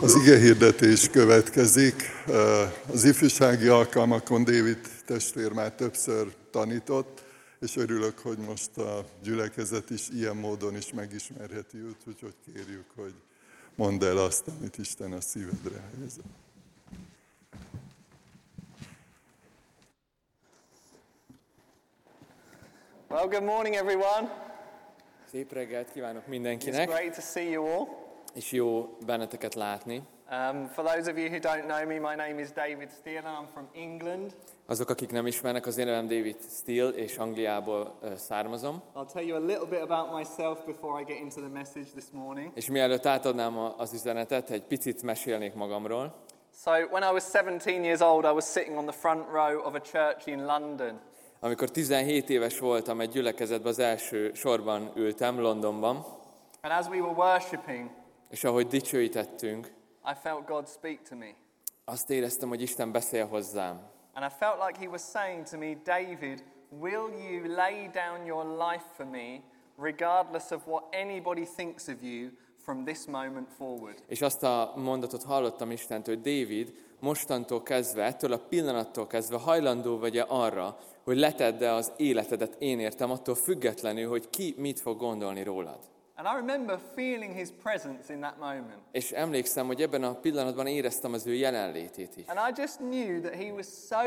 Az ige hirdetés következik. Az ifjúsági alkalmakon David testvér már többször tanított, és örülök, hogy most a gyülekezet is ilyen módon is megismerheti őt, úgyhogy kérjük, hogy mondd el azt, amit Isten a szívedre helyezett. Well, good morning, everyone. Szép reggelt kívánok It's mindenkinek, great to see you all. És jó benneteket látni. Um, for those of you who don't know me, my name is David Steele and I'm from England. Azok, akik nem ismernek, az én nevem David Steele, és Angliából ö, származom. I'll tell you a little bit about myself before I get into the message this morning. És mielőtt átadnám az üzenetet, egy picit mesélnék magamról. So, when I was 17 years old, I was sitting on the front row of a church in London. Amikor 17 éves voltam, egy gyülekezetben az első sorban ültem Londonban, And as we were worshipping, és ahogy dicsőítettünk, I felt God speak to me. azt éreztem, hogy Isten beszél hozzám. And I felt like He was saying to me, David, will you lay down your life for me, regardless of what anybody thinks of you from this moment forward? És azt a mondatot hallottam Istentől, hogy David, mostantól kezdve, ettől a pillanattól kezdve hajlandó vagy-e arra, hogy letedd-e az életedet én értem, attól függetlenül, hogy ki mit fog gondolni rólad. And I remember feeling His presence in that moment. És emlékszem, hogy ebben a pillanatban éreztem az ő jelenlétét is. And I just knew that He was so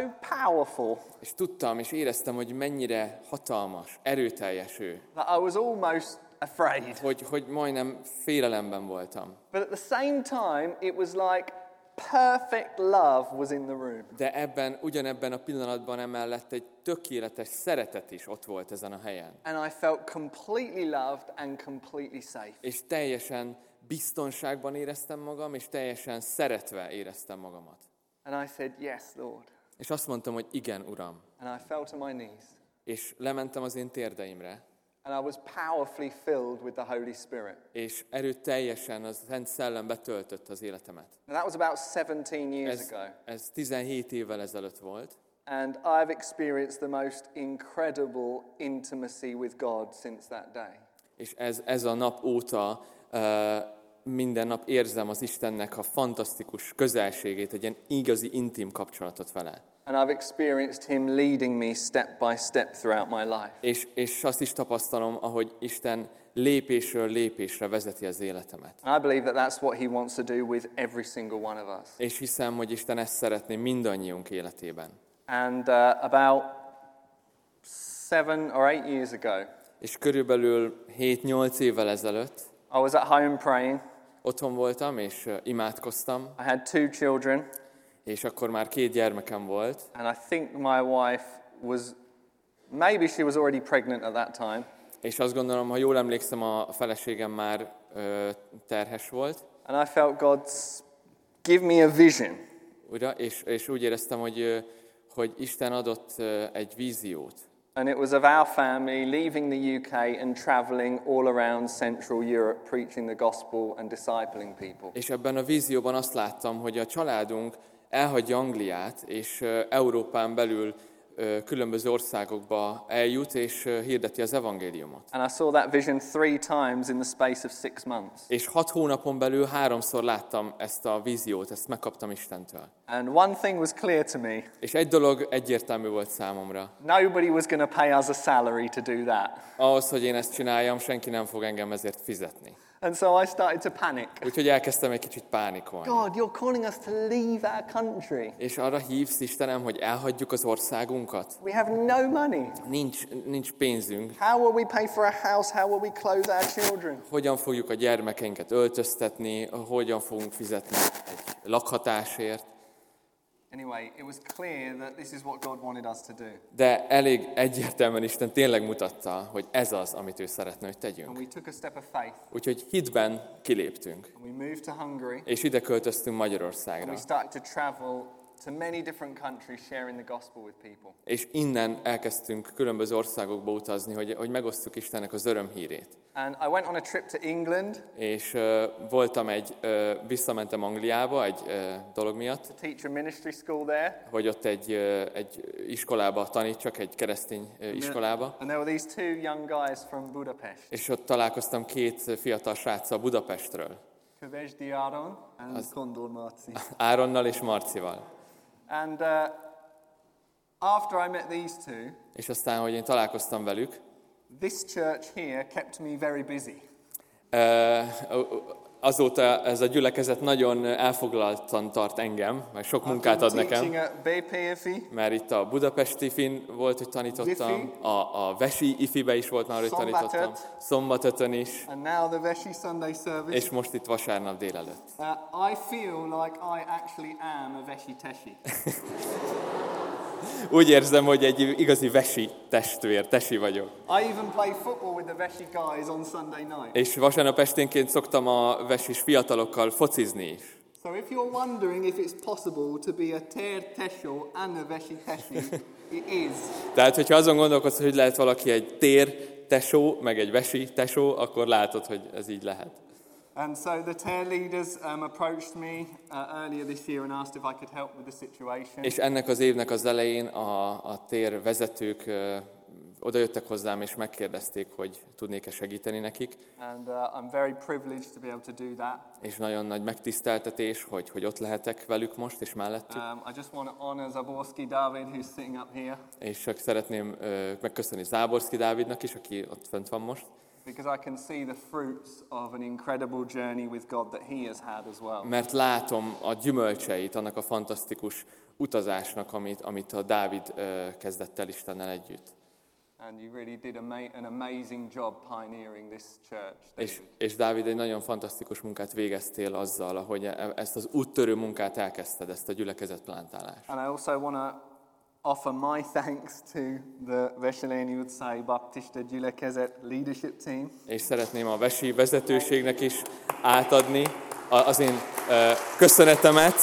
powerful És tudtam, és éreztem, hogy mennyire hatalmas, erőteljes ő. that I was almost afraid. Hogy, hogy majdnem félelemben voltam. But at the same time, it was like perfect love was in the room. De ebben, ugyanebben a pillanatban emellett egy tökéletes szeretet is ott volt ezen a helyen. And I felt completely loved and completely safe. És teljesen biztonságban éreztem magam, és teljesen szeretve éreztem magamat. And I said, Yes, Lord. És azt mondtam, hogy igen, Uram. And I fell to my knees. És lementem az én térdeimre, And I was powerfully filled with the Holy Spirit. és erőteljesen az Szent Szellem betöltött az életemet. And that was about 17 years Ez, ago. ez 17 évvel ezelőtt volt, And I've experienced the most incredible intimacy with God since that day. és ez, ez a nap óta uh, minden nap érzem az Istennek a fantasztikus közelségét, egy ilyen igazi intim kapcsolatot vele. And I've experienced Him leading me step by step throughout my life. És, és azt is tapasztalom, ahogy Isten lépésről lépésre vezeti az életemet. I believe that that's what He wants to do with every single one of us. És hiszem, hogy Isten ezt szeretné mindannyiunk életében. And uh, about seven or eight years ago, És körülbelül 7-8 évvel ezelőtt I was at home praying. otthon voltam, és ö, imádkoztam, I had two children, és akkor már két gyermekem volt, and I think my wife was maybe she was already pregnant at that time. és azt gondolom, ha jól emlékszem, a feleségem már ö, terhes volt, And I felt God give me a vision. ugye, és, és úgy éreztem, hogy, hogy Isten adott egy víziót. And it was of our family leaving the UK and traveling all around Central Europe, preaching the gospel and discipling people. És ebben a vízióban azt láttam, hogy a családunk elhagyja Angliát, és Európán belül különböző országokba eljut, és hirdeti az evangéliumot. And I saw that vision three times in the space of six months. És hat hónapon belül háromszor láttam ezt a víziót, ezt megkaptam Istentől. And one thing was clear to me És egy dolog egyértelmű volt számomra. nobody was going to pay us a salary to do that. Ahhoz, hogy én ezt csináljam, senki nem fog engem ezért fizetni. And so I started to panic. Úgyhogy elkezdtem egy kicsit pánikolni. God, you're calling us to leave our country. És arra hívsz, Istenem, hogy elhagyjuk az országunkat? We have no money. Nincs, nincs pénzünk. How will we pay for a house? How will we clothe our children? Hogyan fogjuk a gyermekeinket öltöztetni? Hogyan fogunk fizetni egy lakhatásért? De elég egyértelműen Isten tényleg mutatta, hogy ez az, amit ő szeretne, hogy tegyünk. Úgyhogy hitben kiléptünk, és ide költöztünk Magyarországra. To many different countries sharing the gospel with people. És innen elkezdtünk különböző országokba utazni, hogy, hogy megosztjuk Istennek az örömhírét. And I went on a trip to England És uh, voltam egy, uh, visszamentem Angliába egy uh, dolog miatt, to teach a ministry school there. hogy ott egy, uh, egy iskolába tanítsak, egy keresztény uh, iskolába. And there were these two young guys from Budapest. És ott találkoztam két fiatal sráccal Budapestről. Kövesdi Áron and Kondor Marci. Áronnal és Marcival. And uh, after I met these two, És aztán, hogy én találkoztam velük, this church here kept me very busy. ö, azóta ez a gyülekezet nagyon elfoglaltan tart engem, meg sok munkát ad nekem. Mert itt a budapesti fin volt, hogy tanítottam, a, a Vesi ifibe is volt már, hogy tanítottam, szombatötön is, és most itt vasárnap délelőtt. Uh, I feel like I actually am a Veshi Teshi. Úgy érzem, hogy egy igazi Vesi testvér, tesi vagyok. I even play football with the Veshi guys on Sunday night. És vasárnap esténként szoktam a vesis fiatalokkal focizni is. So if you're wondering if it's possible to be a Ter Tesho and a Veshi Teshi, it is. Tehát, hogyha azon gondolkodsz, hogy lehet valaki egy tér tesó, meg egy vesi tesó, akkor látod, hogy ez így lehet. And so the Ter leaders um, approached me uh, earlier this year and asked if I could help with the situation. És ennek az évnek az elején a, a tér vezetők ö, odajöttek hozzám, és megkérdezték, hogy tudnék-e segíteni nekik. And uh, I'm very privileged to be able to do that. És nagyon nagy megtiszteltetés, hogy, hogy ott lehetek velük most, és mellettük. Um, I just want to honor Zaborski David, who's sitting up here, És csak szeretném ö, megköszönni Záborszki Dávidnak is, aki ott fent van most, because I can see the fruits of an incredible journey with God that he has had as well. mert látom a gyümölcseit annak a fantasztikus utazásnak, amit, amit a Dávid ö, kezdett el Istennel együtt. And you really did an amazing job pioneering this church. És, David. és Dávid egy nagyon fantasztikus munkát végeztél azzal, ahogy e- ezt az úttörő munkát elkezdted, ezt a gyülekezet plántálást. And I also want to offer my thanks to the would say Baptista Gyülekezet leadership team. És szeretném a Vesi vezetőségnek is átadni az én köszönetemet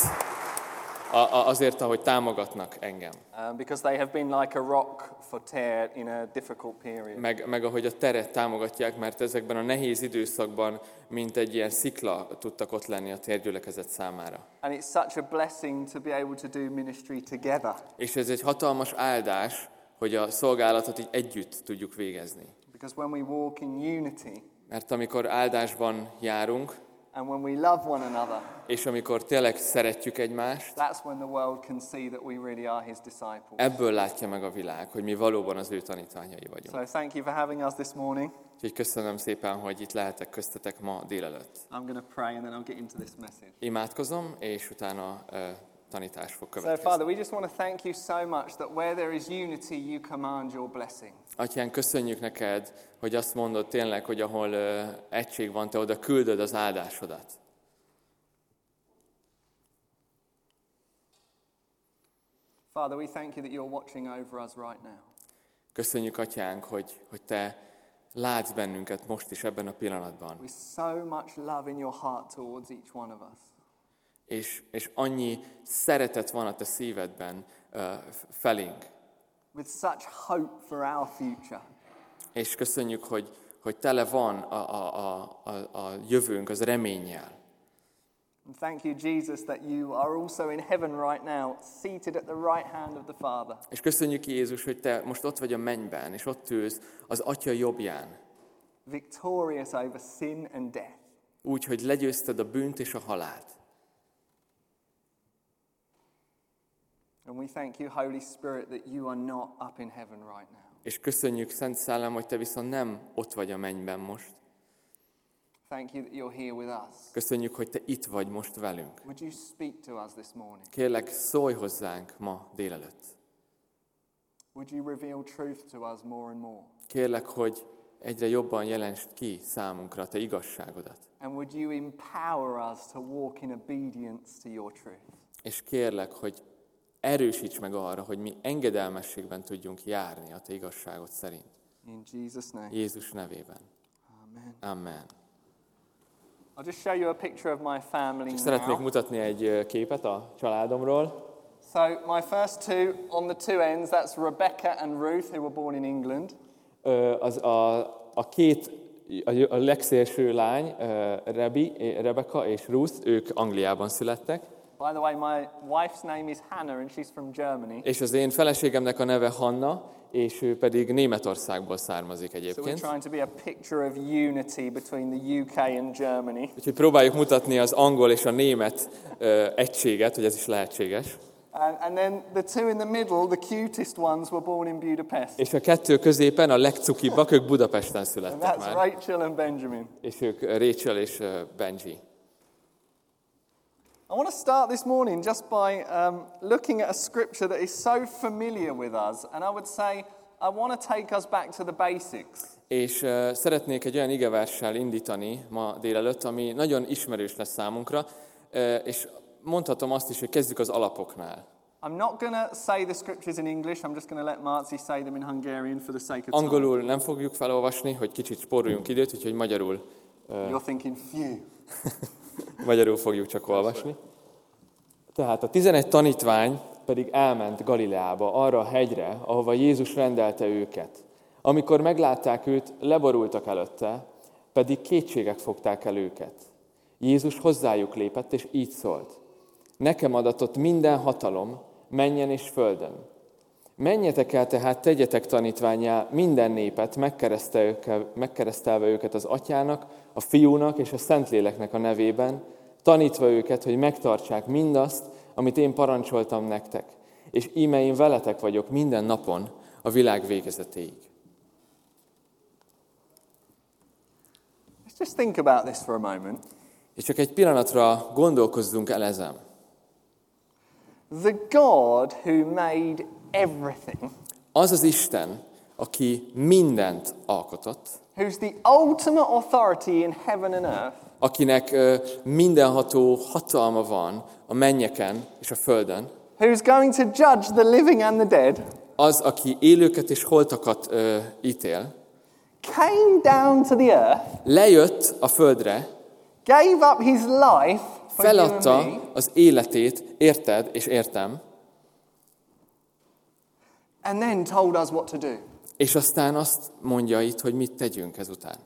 azért, ahogy támogatnak engem. Um, because they have been like a rock for Ter in a difficult period. Meg, meg ahogy a teret támogatják, mert ezekben a nehéz időszakban, mint egy ilyen szikla tudtak ott lenni a térgyülekezet számára. And it's such a blessing to be able to do ministry together. És ez egy hatalmas áldás, hogy a szolgálatot így együtt tudjuk végezni. Because when we walk in unity Mert amikor áldásban járunk, and when we love one another, és amikor tényleg szeretjük egymást, that's when the world can see that we really are his disciples. ebből látja meg a világ, hogy mi valóban az ő tanítványai vagyunk. So thank you for having us this morning. Úgyhogy köszönöm szépen, hogy itt lehetek köztetek ma délelőtt. I'm to pray and then I'll get into this message. Imádkozom, és utána uh, tanítás fog So, következni. Father, we just want to thank you so much that where there is unity, you command your blessing. Atyán, köszönjük neked, hogy azt mondod tényleg, hogy ahol uh, egység van, te oda küldöd az áldásodat. Father, we thank you that you're watching over us right now. Köszönjük, Atyánk, hogy, hogy te látsz bennünket most is ebben a pillanatban. With so much love in your heart towards each one of us. És, és annyi szeretet van a te szívedben uh, felénk. With such hope for our future. És köszönjük, hogy, hogy tele van a, a, a, a, jövőnk az reménnyel. And thank you, Jesus, that you are also in heaven right now, seated at the right hand of the Father. És köszönjük, Jézus, hogy te most ott vagy a mennyben, és ott ülsz az Atya jobbján. victorious over sin and death. Úgy, hogy legyőzted a bűnt és a halált. And we thank you, Holy Spirit, that you are not up in heaven right now. És köszönjük, Szent Szellem, hogy te viszont nem ott vagy a mennyben most. Thank you that you're here with us. Köszönjük, hogy te itt vagy most velünk. Would you speak to us this morning? Kérlek, szólj hozzánk ma délelőtt. Would you reveal truth to us more and more? Kérlek, hogy egyre jobban jelensd ki számunkra a te igazságodat. And would you empower us to walk in obedience to your truth? És kérlek, hogy erősíts meg arra, hogy mi engedelmességben tudjunk járni a te igazságot szerint. In Jesus' name. Jézus nevében. Amen. Amen. I'll just show you a picture of my family Szeretnék now. mutatni egy képet a családomról. So my first two on the two ends, that's Rebecca and Ruth, who were born in England. Ö, Az a, a két, a, a legszélső lány, ö, Rebi, Rebecca és Ruth, ők Angliában születtek. By the way, my wife's name is Hannah and she's from Germany. És az én feleségemnek a neve Hanna, és ő pedig Németországból származik So we're egyébként. trying to be a picture of unity between the UK and Germany. Úgyhogy próbáljuk mutatni az angol és a német ö, egységet, hogy ez is lehetséges. And, and then the two in the middle, the cutest ones, were born in Budapest. És a kettő középen a legcukibbak, ők Budapesten And születtek that's már. Rachel and Benjamin. És ők Rachel és Benji. I want to start this morning just by um, looking at a scripture that is so familiar with us. And I would say, I want to take us back to the basics. És uh, szeretnék egy olyan igeverssel indítani ma délelőtt, ami nagyon ismerős lesz számunkra, uh, és mondhatom azt is, hogy kezdjük az alapoknál. I'm not going to say the scriptures in English. I'm just going to let Marzi say them in Hungarian for the sake of time. Angolul nem fogjuk felolvasni, hogy kicsit spóroljunk időt, úgyhogy magyarul, You're thinking, phew. magyarul fogjuk csak olvasni. Tehát a 11 tanítvány pedig elment Galileába, arra a hegyre, ahova Jézus rendelte őket. Amikor meglátták őt, leborultak előtte, pedig kétségek fogták el őket. Jézus hozzájuk lépett, és így szólt. Nekem adatott minden hatalom, menjen és földön. Menjetek el tehát, tegyetek tanítványá minden népet, megkeresztelve őket az atyának, a fiúnak és a szentléleknek a nevében, tanítva őket, hogy megtartsák mindazt, amit én parancsoltam nektek. És íme én veletek vagyok minden napon a világ végezetéig. Let's just think about this for a moment. És csak egy pillanatra gondolkozzunk el ezen. The God who made everything, Az az Isten, aki mindent alkotott, who's the ultimate authority in heaven and earth, akinek mindenható hatalma van a mennyeken és a földön, who's going to judge the living and the dead, az, aki élőket és holtakat ö, ítél, came down to the earth, lejött a földre, gave up his life for feladta az életét, érted és értem, and then told us what to do. És aztán azt mondja itt, hogy mit tegyünk ezután.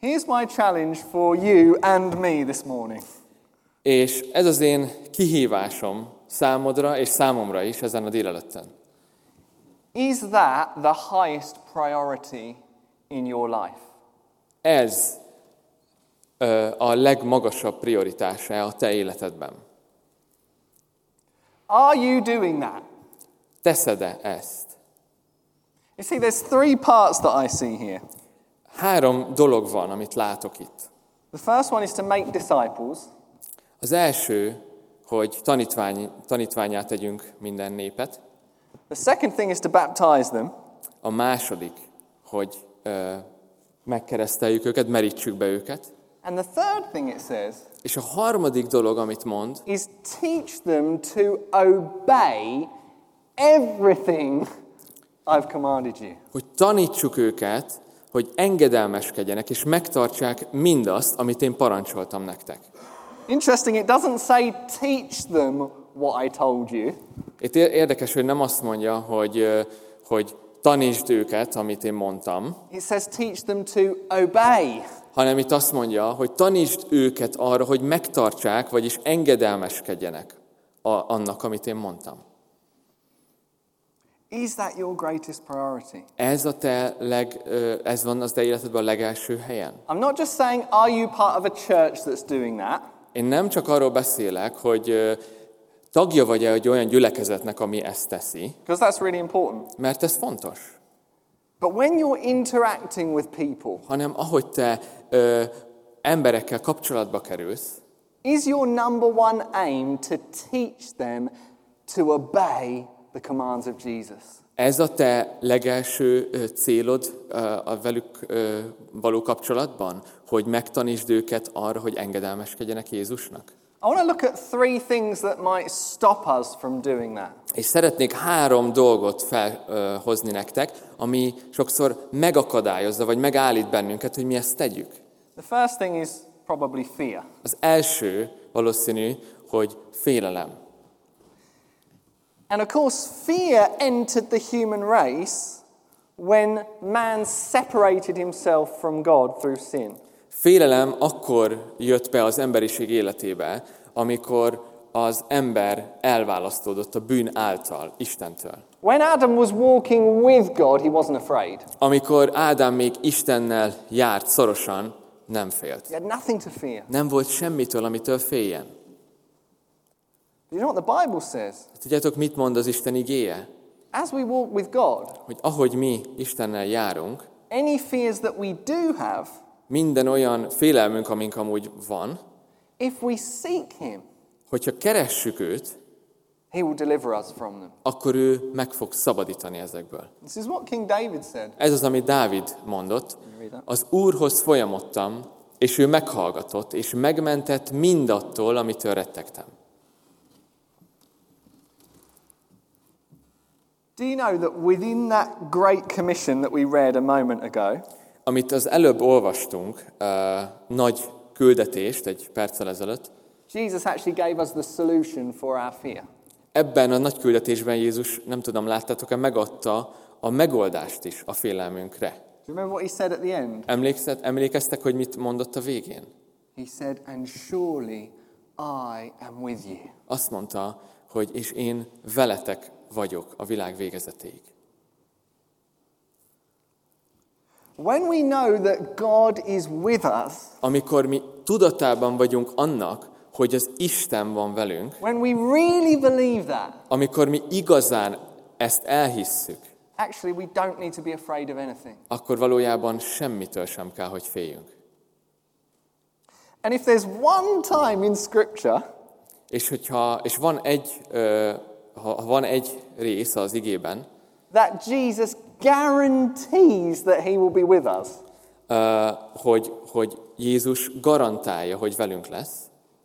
Here's my challenge for you and me this morning. És ez az én kihívásom számodra és számomra is ezen a délelőtten. Is that the highest priority in your life? Ez ö, a legmagasabb prioritása a te életedben. Are you doing that? Teszed-e ezt? You see, there's three parts that I see here. Három dolog van, amit látok itt. The first one is to make disciples. Az első, hogy tanítvány, tanítványát tegyünk minden népet. The second thing is to baptize them. A második, hogy ö, megkereszteljük őket, merítsük be őket. And the third thing it says És a harmadik dolog, amit mond, is teach them to obey everything I've commanded you. hogy tanítsuk őket, hogy engedelmeskedjenek, és megtartsák mindazt, amit én parancsoltam nektek. Interesting, it doesn't say teach them what I told you. Itt ér- érdekes, hogy nem azt mondja, hogy, hogy tanítsd őket, amit én mondtam, It says teach them to obey. hanem itt azt mondja, hogy tanítsd őket arra, hogy megtartsák, vagyis engedelmeskedjenek a, annak, amit én mondtam. Is that your greatest priority? Ez, a te leg, ez van az te életedben a legelső helyen. I'm not just saying, are you part of a church that's doing that? Én nem csak arról beszélek, hogy tagja vagy-e egy olyan gyülekezetnek, ami ezt teszi, Because that's really important. mert ez fontos, But when you're interacting with people, hanem ahogy te ö, emberekkel kapcsolatba kerülsz, is your number one aim to teach them to obey the commands of Jesus? ez a te legelső célod a velük való kapcsolatban, hogy megtanítsd őket arra, hogy engedelmeskedjenek Jézusnak? I want to look at three things that might stop us from doing that. És szeretnék három dolgot felhozni nektek, ami sokszor megakadályozza, vagy megállít bennünket, hogy mi ezt tegyük. The first thing is probably fear. Az első valószínű, hogy félelem. And of course, fear entered the human race when man separated himself from God through sin. Félelem akkor jött be az emberiség életébe, amikor az ember elválasztódott a bűn által Istentől. When Adam was walking with God, he wasn't afraid. Amikor Ádám még Istennel járt szorosan, nem félt. He had nothing to fear. Nem volt semmitől, amitől féljen. You know what the Bible says? Tudjátok, mit mond az Isten igéje? As we walk with God, Hogy ahogy mi Istennel járunk, any fears that we do have, minden olyan félelmünk, amink amúgy van, if we seek Him, hogyha keressük őt, He will deliver us from them. akkor ő meg fog szabadítani ezekből. This is what King David said. Ez az, amit Dávid mondott. Az Úrhoz folyamodtam, és ő meghallgatott, és megmentett mindattól, amitől rettegtem. Do you know that within that great commission that we read a moment ago, Amit az előbb olvastunk, uh, nagy küldetést, egy perccel ezelőtt, Jesus actually gave us the solution for our fear. ebben a nagy küldetésben Jézus, nem tudom, láttátok-e, megadta a megoldást is a félelmünkre. Remember what he said at the end? Emlékszet, emlékeztek, hogy mit mondott a végén? He said, And surely I am with you. Azt mondta, hogy és én veletek vagyok a világ végezetéig. When we know that God is with us, Amikor mi tudatában vagyunk annak, hogy az Isten van velünk, when we really believe that, amikor mi igazán ezt elhisszük, actually we don't need to be afraid of anything. akkor valójában semmitől sem kell, hogy féljünk. And if there's one time in Scripture És hogyha, és van egy, ö, ha van egy rész az igében, that Jesus guarantees that he will be with us, ö, hogy, hogy Jézus garantálja, hogy velünk lesz,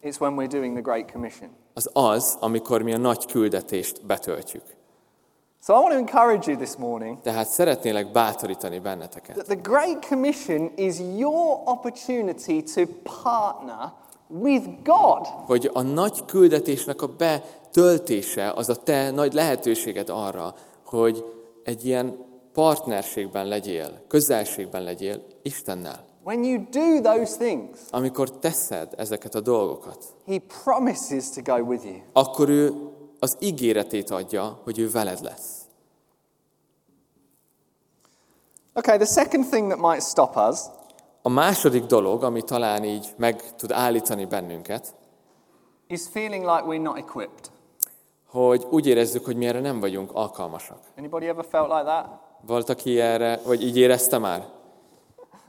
it's when we're doing the Great Commission. az az, amikor mi a nagy küldetést betöltjük. So I want to encourage you this morning Tehát szeretnélek bátorítani benneteket, that the Great Commission is your opportunity to partner with God. hogy a nagy küldetésnek a betöltése az a te nagy lehetőséged arra, hogy egy ilyen partnerségben legyél, közelségben legyél Istennel. When you do those things, Amikor teszed ezeket a dolgokat, he promises to go with you. akkor ő az ígéretét adja, hogy ő veled lesz. Okay, the second thing that might stop us A második dolog, ami talán így meg tud állítani bennünket, is feeling like we're not equipped. hogy úgy érezzük, hogy mi erre nem vagyunk alkalmasak. Anybody ever felt like that? Volt, aki erre, vagy így érezte már?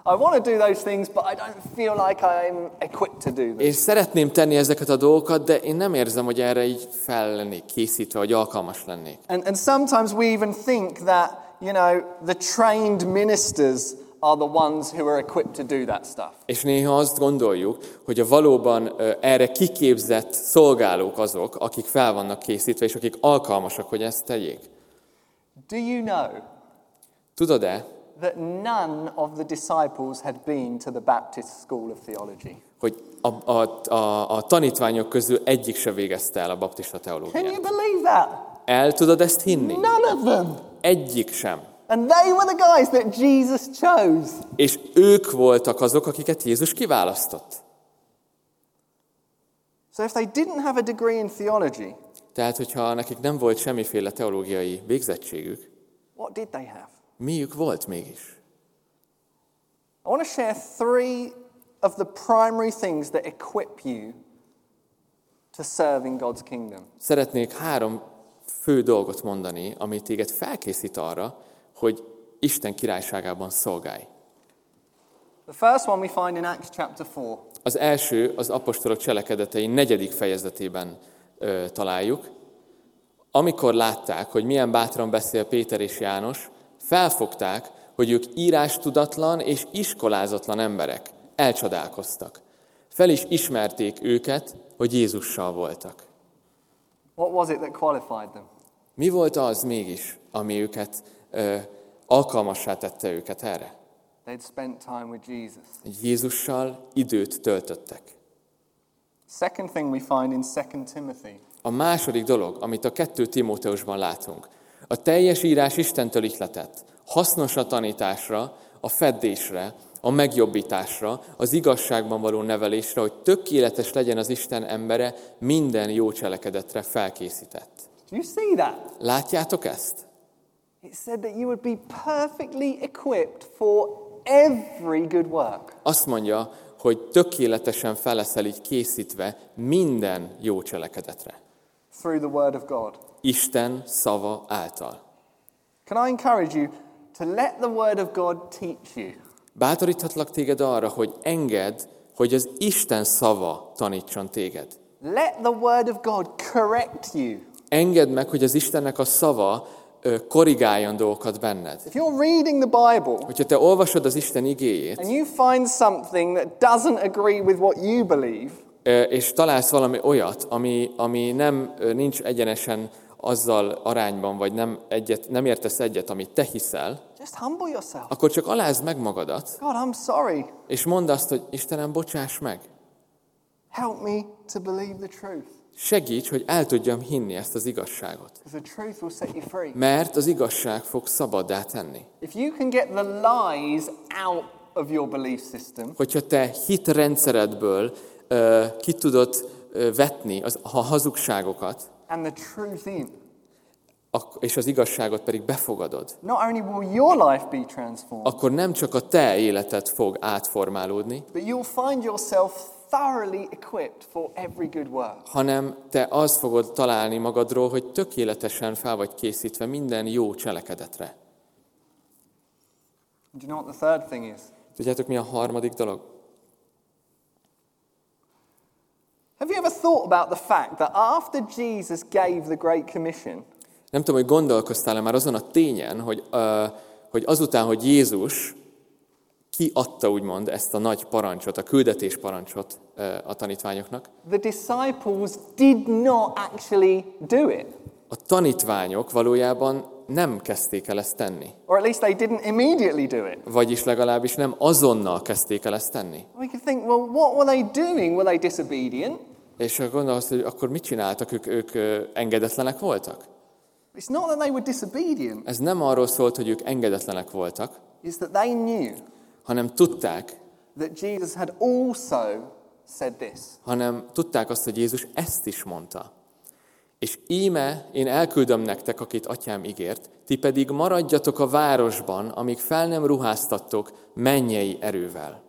I want to do those things, but I don't feel like I'm equipped to do them. Én szeretném tenni ezeket a dolgokat, de én nem érzem, hogy erre így fel lennék készítve, hogy alkalmas lennék. And, and sometimes we even think that, you know, the trained ministers are the ones who are equipped to do that stuff. És néha azt gondoljuk, hogy a valóban erre kiképzett szolgálók azok, akik fel vannak készítve, és akik alkalmasak, hogy ezt tegyék. Do you know Tudod-e, that none of the disciples had been to the Baptist School of Theology? hogy a, a, a, a tanítványok közül egyik se végezte el a baptista Can you teológiát? believe that? El tudod ezt hinni? None of them. Egyik sem. And they were the guys that Jesus chose. És ők voltak azok, akiket Jézus kiválasztott. So if they didn't have a degree in theology, Tehát, hogyha nekik nem volt semmiféle teológiai végzettségük, what did they have? miük volt mégis? I want to share three of the primary things that equip you to serve in God's kingdom. Szeretnék három fő dolgot mondani, ami téged felkészít arra, hogy Isten királyságában szolgálj. The first one we find in Acts chapter 4. Az első az apostolok cselekedetei negyedik fejezetében ö, találjuk. Amikor látták, hogy milyen bátran beszél Péter és János, felfogták, hogy ők írástudatlan és iskolázatlan emberek. Elcsodálkoztak. Fel is ismerték őket, hogy Jézussal voltak. What was it that qualified them? Mi volt az mégis, ami őket alkalmassá tette őket erre? They'd spent time with Jesus. Jézussal időt töltöttek. Second thing we find in 2 Timothy. A második dolog, amit a kettő Timóteusban látunk, a teljes írás Istentől ihletett, hasznos a tanításra, a feddésre, a megjobbításra, az igazságban való nevelésre, hogy tökéletes legyen az Isten embere, minden jó cselekedetre felkészített. You see that? Látjátok ezt? It said that you would be perfectly equipped for every good work. Azt mondja, hogy tökéletesen fel leszel így készítve minden jó cselekedetre. through the Word of God. Isten szava által. Can I encourage you to let the Word of God teach you? Bátoríthatlak téged arra, hogy engedd, hogy az Isten szava tanítson téged. Let the Word of God correct you. Engedd meg, hogy az Istennek a szava dolgokat benned. If you're reading the Bible Hogyha te olvasod az Isten igéjét, and you find something that doesn't agree with what you believe, és találsz valami olyat, ami, ami nem nincs egyenesen azzal arányban, vagy nem, egyet, nem értesz egyet, amit te hiszel, just humble yourself. akkor csak alázd meg magadat, God, I'm sorry. és mondd azt, hogy Istenem, bocsáss meg. Help me to believe the truth. Segíts, hogy el tudjam hinni ezt az igazságot. Mert az igazság fog szabaddá tenni. Hogyha te hitrendszeredből ö, ki tudod ö, vetni az, a hazugságokat, and the truth in, és az igazságot pedig befogadod, not only will your life be transformed, akkor nem csak a te életed fog átformálódni, but you'll find yourself thoroughly equipped for every good work. hanem te azt fogod találni magadról, hogy tökéletesen fel vagy készítve minden jó cselekedetre. Do you know what the third thing is? Tudjátok, mi a harmadik dolog? Have you ever thought about the fact that after Jesus gave the Great Commission, Nem tudom, hogy gondolkoztál-e már azon a tényen, hogy, uh, hogy azután, hogy Jézus kiadta úgymond ezt a nagy parancsot, a küldetés parancsot a tanítványoknak, the disciples did not actually do it. a tanítványok valójában nem kezdték el ezt tenni. Or at least they didn't immediately do it. Vagyis legalábbis nem azonnal kezdték el ezt tenni. We can think, well, what were they doing? Were they disobedient? És gondolsz, hogy akkor mit csináltak? Ők, ők engedetlenek voltak? It's not that they were disobedient, Ez nem arról szólt, hogy ők engedetlenek voltak, it's that they knew hanem tudták, that Jesus had also said this. hanem tudták azt, hogy Jézus ezt is mondta. És íme én elküldöm nektek, akit atyám ígért, ti pedig maradjatok a városban, amíg fel nem ruháztattok mennyei erővel.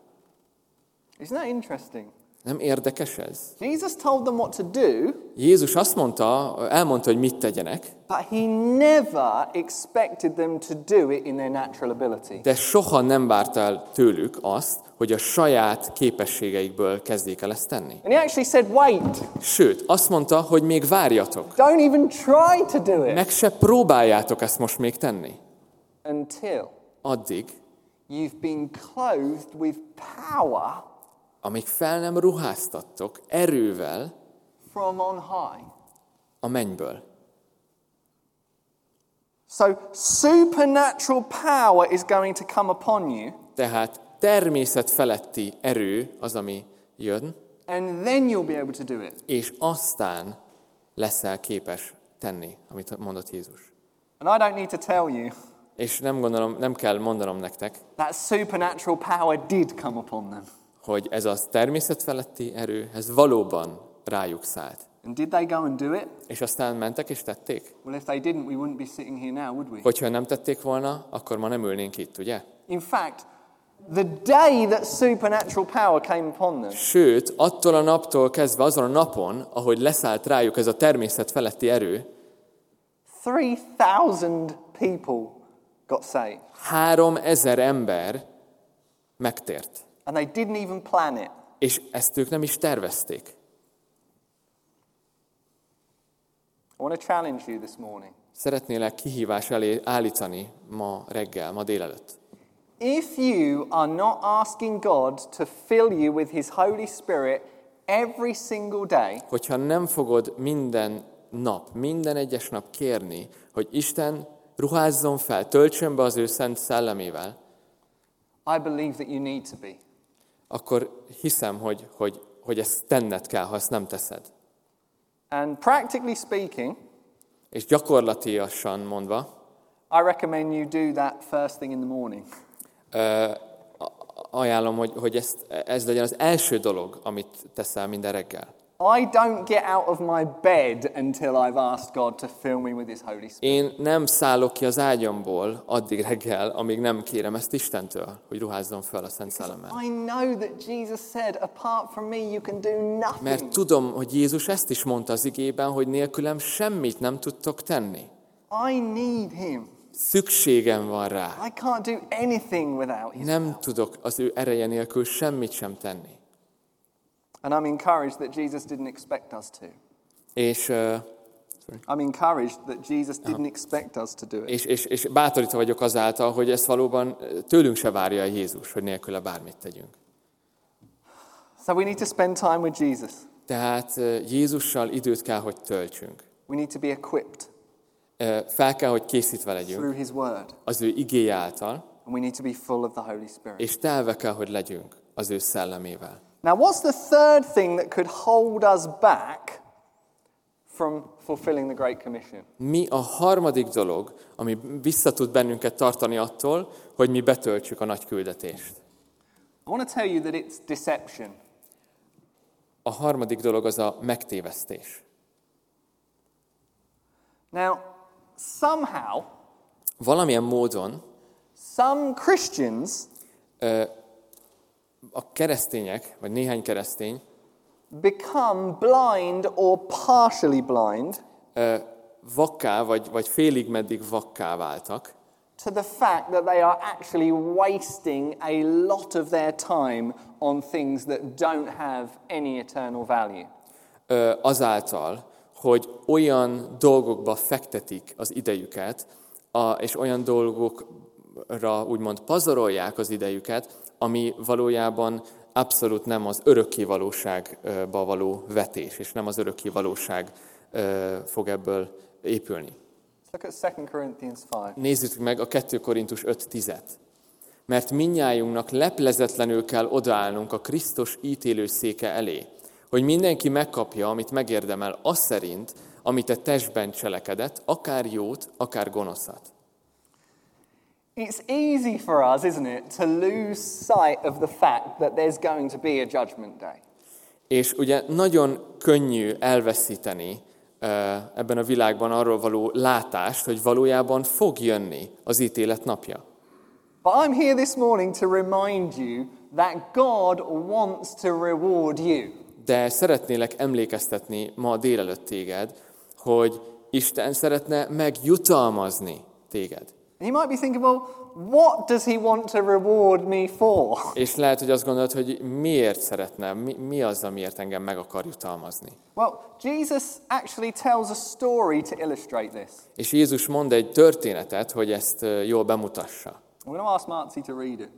Isn't that interesting? Nem érdekes ez? Jesus told them what to do, Jézus azt mondta, elmondta, hogy mit tegyenek, but he never expected them to do it in their natural ability. de soha nem várt el tőlük azt, hogy a saját képességeikből kezdjék el ezt tenni. And he actually said, wait, Sőt, azt mondta, hogy még várjatok. don't even try to do it Meg se próbáljátok ezt most még tenni. until Addig, you've been clothed with power amíg fel nem ruháztattok erővel from on high. a mennyből. So, supernatural power is going to come upon you, Tehát természet feletti erő az, ami jön, and then you'll be able to do it. és aztán leszel képes tenni, amit mondott Jézus. And I don't need to tell you És nem, gondolom, nem kell mondanom nektek, that supernatural power did come upon them. Hogy ez az természet feletti erő, ez valóban rájuk szállt. And did they go and do it? És aztán mentek és tették. Well, if they didn't, we wouldn't be sitting here now, would we? Hogyha nem tették volna, akkor ma nem ülnénk itt, ugye? In fact, the day that supernatural power came upon them, Sőt, attól a naptól kezdve, azon a napon, ahogy leszállt rájuk ez a természet feletti erő, 3,000 people got saved. három ezer ember megtért. And they didn't even plan it. És ezt ők nem is tervezték. I want to challenge you this morning. Szeretnélek kihívás elé állítani ma reggel, ma délelőtt. If you are not asking God to fill you with His Holy Spirit every single day, Hogyha nem fogod minden nap, minden egyes nap kérni, hogy Isten ruházzon fel, töltsön be az ő szent szellemével, I believe that you need to be. Akkor hiszem, hogy, hogy, hogy ezt tenned kell, ha ezt nem teszed. And practically speaking, És gyakorlatiasan mondva, I recommend you do that first thing in the morning. ö, ajánlom, hogy, hogy ezt, ez legyen az első dolog, amit teszel minden reggel. I don't get out of my bed until I've asked God to fill me with His Holy Spirit. Én nem szállok ki az ágyamból addig reggel, amíg nem kérem ezt Istentől, hogy ruházzon fel a Szent Szellemmel. I know that Jesus said, apart from me, you can do nothing. Mert tudom, hogy Jézus ezt is mondta az igében, hogy nélkülem semmit nem tudtok tenni. I need Him. Szükségem van rá. I can't do anything without His Nem tudok az ő ereje nélkül semmit sem tenni. And I'm encouraged that Jesus didn't expect us to. És, ö, I'm encouraged that Jesus didn't expect us to do it. és, és, és bátorítva vagyok azáltal, hogy ezt valóban tőlünk se várja a Jézus, hogy nélküle bármit tegyünk. So we need to spend time with Jesus. Tehát Jézussal időt kell, hogy töltsünk. We need to be equipped Fel kell, hogy készítve legyünk through His Word. az ő igéje által, And we need to be full of the Holy Spirit. és telve kell, hogy legyünk az ő szellemével. Now, what's the third thing that could hold us back from fulfilling the Great Commission? Mi a harmadik dolog, ami vissza tud bennünket tartani attól, hogy mi betöltsük a nagy küldetést? I want to tell you that it's deception. A harmadik dolog az a megtévesztés. Now, somehow, Valamilyen módon some Christians a keresztények, vagy néhány keresztény become blind or partially blind vakká, vagy, vagy félig meddig vakká váltak, to the fact that they are actually wasting a lot of their time on things that don't have any eternal value. ö, azáltal, hogy olyan dolgokba fektetik az idejüket, a, és olyan dolgokra úgymond pazarolják az idejüket, ami valójában abszolút nem az örökké valóságba való vetés, és nem az örökké valóság fog ebből épülni. Look at 2 Corinthians 5. Nézzük meg a 2 Korintus 5.10-et. Mert minnyájunknak leplezetlenül kell odaállnunk a Krisztus ítélő széke elé, hogy mindenki megkapja, amit megérdemel, az szerint, amit a testben cselekedett, akár jót, akár gonoszat. It's easy for us, isn't it, to lose sight of the fact that there's going to be a judgment day. És ugye nagyon könnyű elveszíteni ebben a világban arról való látást, hogy valójában fog jönni az ítélet napja. But I'm here this morning to remind you that God wants to reward you. De szeretnélek emlékeztetni ma délelőtt téged, hogy Isten szeretne megjutalmazni téged. And you might be thinking, well, what does he want to reward me for? És lehet, hogy azt gondolod, hogy miért szeretne, mi, mi az, amiért engem meg akar jutalmazni. Well, Jesus actually tells a story to illustrate this. És Jézus mond egy történetet, hogy ezt jól bemutassa. I'm going to ask Marcy to read it.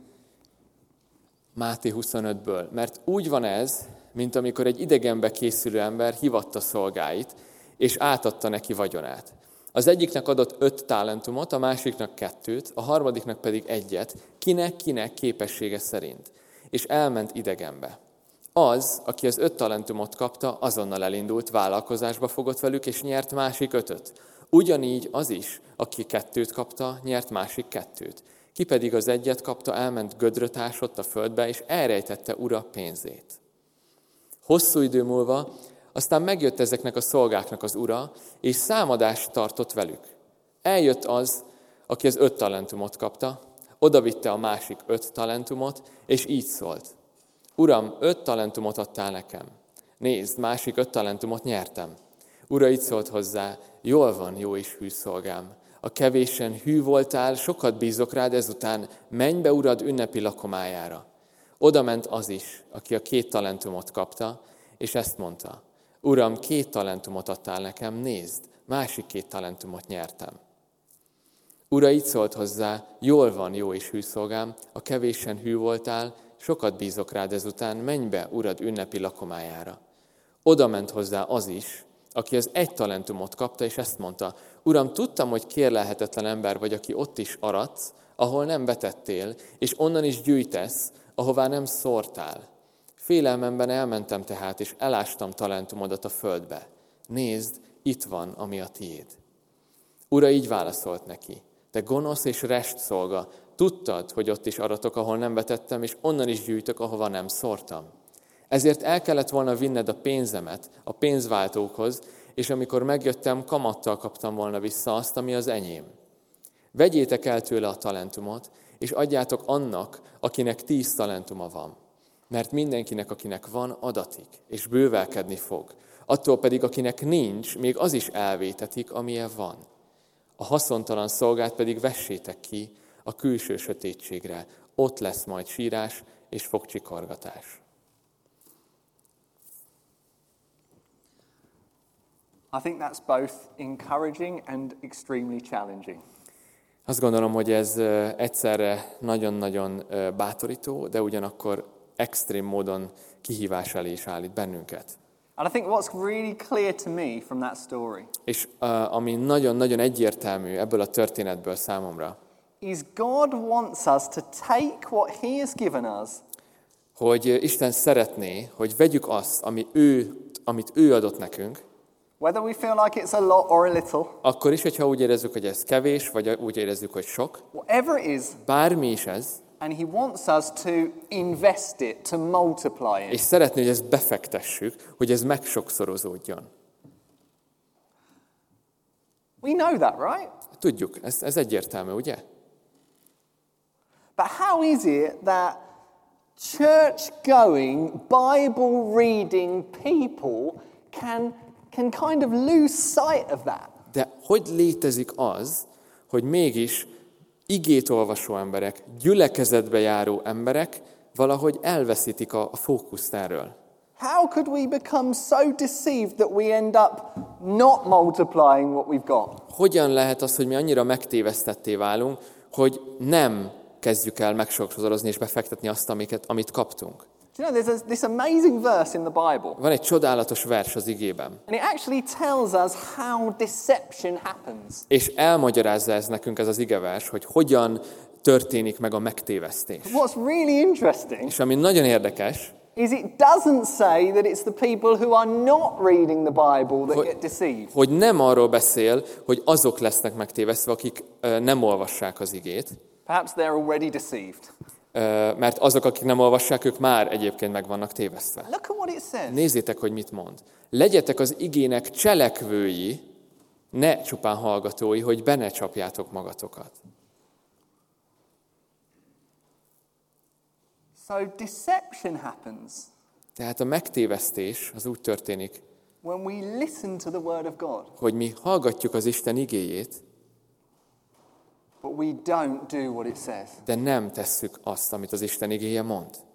Máté 25-ből. Mert úgy van ez, mint amikor egy idegenbe készülő ember hivatta szolgáit, és átadta neki vagyonát. Az egyiknek adott öt talentumot, a másiknak kettőt, a harmadiknak pedig egyet, kinek-kinek képessége szerint. És elment idegenbe. Az, aki az öt talentumot kapta, azonnal elindult, vállalkozásba fogott velük, és nyert másik ötöt. Ugyanígy az is, aki kettőt kapta, nyert másik kettőt. Ki pedig az egyet kapta, elment gödröt ásott a földbe, és elrejtette ura pénzét. Hosszú idő múlva aztán megjött ezeknek a szolgáknak az ura, és számadást tartott velük. Eljött az, aki az öt talentumot kapta, odavitte a másik öt talentumot, és így szólt. Uram, öt talentumot adtál nekem. Nézd, másik öt talentumot nyertem. Ura így szólt hozzá, jól van, jó és hű szolgám. A kevésen hű voltál, sokat bízok rád, ezután menj be urad ünnepi lakomájára. Oda ment az is, aki a két talentumot kapta, és ezt mondta. Uram, két talentumot adtál nekem, nézd, másik két talentumot nyertem. Ura így szólt hozzá, jól van, jó és hű szolgám, a kevésen hű voltál, sokat bízok rád ezután, menj be, urad ünnepi lakomájára. Oda ment hozzá az is, aki az egy talentumot kapta, és ezt mondta, Uram, tudtam, hogy kérlelhetetlen ember vagy, aki ott is aradsz, ahol nem vetettél, és onnan is gyűjtesz, ahová nem szórtál. Félelmemben elmentem tehát, és elástam talentumodat a földbe. Nézd, itt van, ami a tiéd. Ura így válaszolt neki, te gonosz és rest szolga, Tudtad, hogy ott is aratok, ahol nem vetettem, és onnan is gyűjtök, ahova nem szórtam. Ezért el kellett volna vinned a pénzemet a pénzváltókhoz, és amikor megjöttem, kamattal kaptam volna vissza azt, ami az enyém. Vegyétek el tőle a talentumot, és adjátok annak, akinek tíz talentuma van. Mert mindenkinek, akinek van, adatik, és bővelkedni fog. Attól pedig, akinek nincs, még az is elvétetik, amilyen van. A haszontalan szolgát pedig vessétek ki a külső sötétségre. Ott lesz majd sírás és fogcsikorgatás. I think that's both encouraging and extremely challenging. Azt gondolom, hogy ez egyszerre nagyon-nagyon bátorító, de ugyanakkor extrém módon kihívás elé is állít bennünket. And I think what's really clear to me from that story És ö, ami nagyon-nagyon egyértelmű ebből a történetből számomra, is God wants us to take what He has given us hogy Isten szeretné, hogy vegyük azt, ami ő, amit ő adott nekünk, Whether we feel like it's a lot or a little, akkor is, hogyha úgy érezzük, hogy ez kevés, vagy úgy érezzük, hogy sok, whatever it is, bármi is ez, and He wants us to invest it, to multiply és it. szeretné, hogy ezt befektessük, hogy ez megsokszorozódjon. We know that, right? Tudjuk, ez, ez egyértelmű, ugye? But how is it that church going, Bible reading people can, can kind of lose sight of that? De hogy létezik az, hogy mégis igét olvasó emberek, gyülekezetbe járó emberek valahogy elveszítik a, a fókuszt erről? How could we become so deceived that we end up not multiplying what we've got? Hogyan lehet az, hogy mi annyira megtévesztetté válunk, hogy nem kezdjük el megsokszorozni és befektetni azt, amiket, amit kaptunk? Do you know, there's this amazing verse in the Bible, Van egy csodálatos vers az igében, and it actually tells us how deception happens. és elmagyarázza ez nekünk ez az igevers, hogy hogyan történik meg a megtévesztés. What's really interesting És ami nagyon érdekes, is it doesn't say that it's the people who are not reading the Bible that Hogy- get deceived. hogy nem arról beszél, hogy azok lesznek megtévesztve, akik ö, nem olvassák az igét, Perhaps they're already deceived. Mert azok, akik nem olvassák, ők már egyébként meg vannak tévesztve. Nézzétek, hogy mit mond. Legyetek az igének cselekvői, ne csupán hallgatói, hogy be ne csapjátok magatokat. So deception happens Tehát a megtévesztés az úgy történik, when we listen to the Word of God, hogy mi hallgatjuk az Isten igéjét, but we don't do what it says. de nem tesszük azt, amit az Isten igéje mond.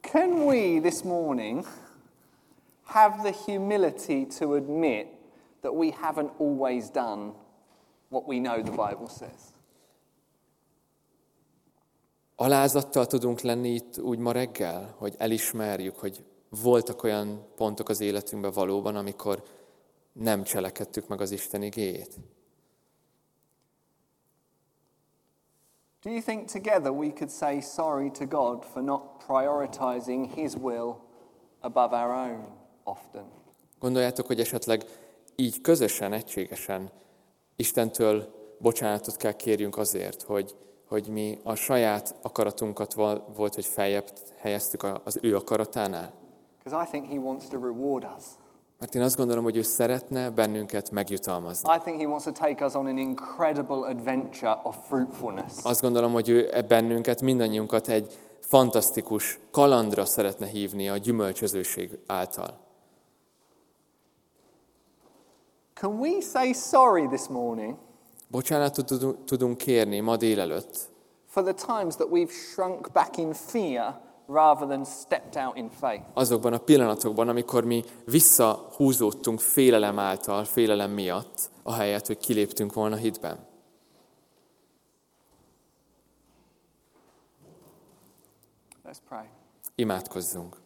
Can we this morning have the humility to admit that we haven't always done what we know the Bible says? Alázattal tudunk lenni itt úgy ma reggel, hogy elismerjük, hogy voltak olyan pontok az életünkben valóban, amikor nem cselekedtük meg az Isten igéjét. Do you think together we could say sorry to God for not prioritizing His will above our own often? Gondoljátok, hogy esetleg így közösen, egységesen Istentől bocsánatot kell kérjünk azért, hogy, hogy mi a saját akaratunkat volt, hogy feljebb helyeztük az ő akaratánál? Because I think He wants to reward us. Mert én azt gondolom, hogy ő szeretne bennünket megjutalmazni. I think He wants to take us on an incredible adventure of fruitfulness. Azt gondolom, hogy ő e bennünket, mindannyiunkat egy fantasztikus kalandra szeretne hívni a gyümölcsözőség által. Can we say sorry this morning Bocsánatot tudunk- tudunk kérni ma délelőtt for the times that we've shrunk back in fear rather than stepped out in faith? azokban a pillanatokban, amikor mi visszahúzódtunk félelem által, félelem miatt, ahelyett, hogy kiléptünk volna hitben. Let's pray. Imádkozzunk.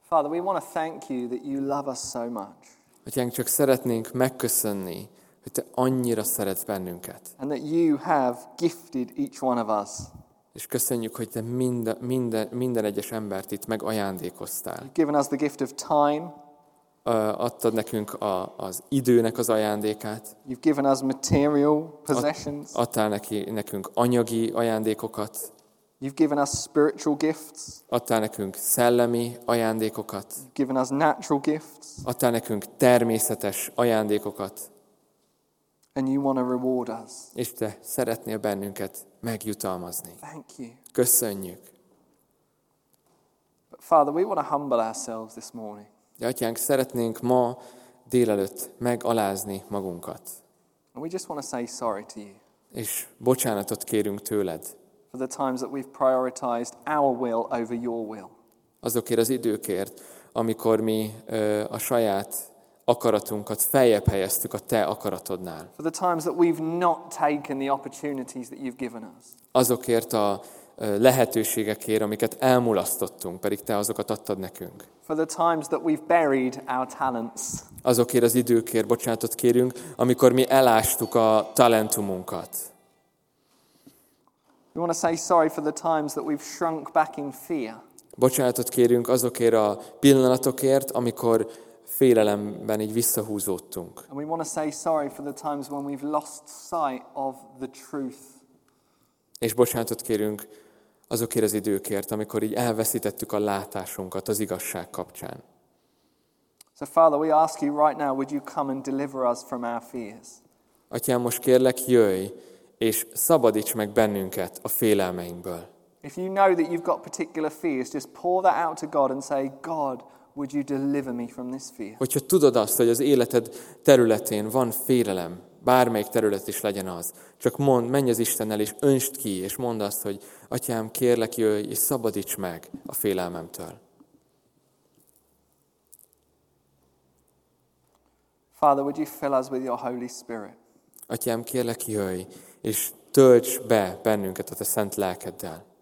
Father, we want to thank you that you love us so much Atyánk, csak szeretnénk megköszönni, hogy Te annyira szeretsz bennünket, and that you have gifted each one of us És köszönjük, hogy Te minden, minden, minden egyes embert itt megajándékoztál. You've given us the gift of time. Ö, Adtad nekünk a, az időnek az ajándékát, You've given us material possessions. adtál neki, nekünk anyagi ajándékokat, You've given us spiritual gifts. adtál nekünk szellemi ajándékokat, You've given us natural gifts. adtál nekünk természetes ajándékokat, And you want to reward us. és Te szeretnél bennünket megjutalmazni. Thank you. Köszönjük! But Father, we want to humble ourselves this morning. De atyánk, szeretnénk ma délelőtt megalázni magunkat, And we just want to say sorry to you és bocsánatot kérünk tőled for the times that we've prioritized our will over your will. azokért az időkért, amikor mi ö, a saját akaratunkat feljebb helyeztük a Te akaratodnál. For the times that we've not taken the opportunities that you've given us. Azokért a lehetőségekért, amiket elmulasztottunk, pedig Te azokat adtad nekünk. For the times that we've buried our talents. Azokért az időkért bocsánatot kérünk, amikor mi elástuk a talentumunkat. We want to say sorry for the times that we've shrunk back in fear. Bocsánatot kérünk azokért a pillanatokért, amikor félelemben így visszahúzódtunk. And we want to say sorry for the times when we've lost sight of the truth. És bocsánatot kérünk azokért az időkért, amikor így elveszítettük a látásunkat az igazság kapcsán. So, Father, we ask you right now, would you come and deliver us from our fears? Atyám, most kérlek, jöjj, és szabadíts meg bennünket a félelmeinkből. If you know that you've got particular fears, just pour that out to God and say, God, would you deliver me from this fear? Hogyha tudod azt, hogy az életed területén van félelem, bármelyik terület is legyen az, csak mondd, menj az Istennel, és önst ki, és mondd azt, hogy Atyám, kérlek, jöjj, és szabadíts meg a félelmemtől. Father, would you fill us with your Holy Spirit? Atyám, kérlek, jöjj, és tölts be bennünket a te szent lelkeddel.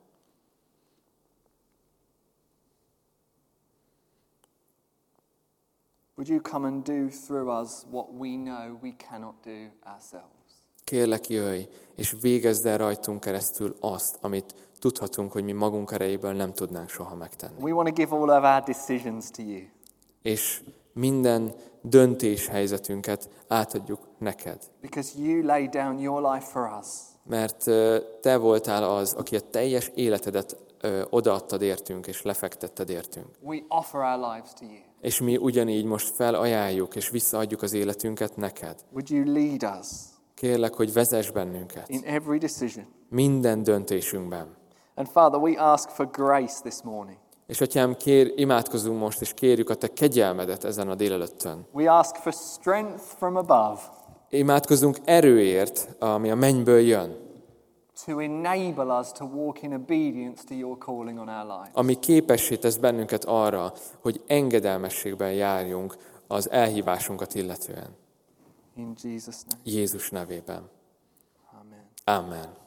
Would you come and do through us what we know we cannot do ourselves? Kérlek, jöjj, és végezd el rajtunk keresztül azt, amit tudhatunk, hogy mi magunk erejéből nem tudnánk soha megtenni. We want to give all of our decisions to you. És minden döntéshelyzetünket átadjuk neked. Because you laid down your life for us. Mert te voltál az, aki a teljes életedet ö, odaadtad értünk, és lefektetted értünk. We offer our lives to you. És mi ugyanígy most felajánljuk, és visszaadjuk az életünket neked. Would you lead us Kérlek, hogy vezess bennünket in every decision? minden döntésünkben. And Father, we ask for grace this morning. És atyám, kér, imádkozunk most, és kérjük a te kegyelmedet ezen a délelőttön. We ask for strength from above Imádkozunk erőért, ami a mennyből jön, ami képessé tesz bennünket arra, hogy engedelmességben járjunk az elhívásunkat illetően. In Jesus' name. Jézus nevében. Amen. Amen.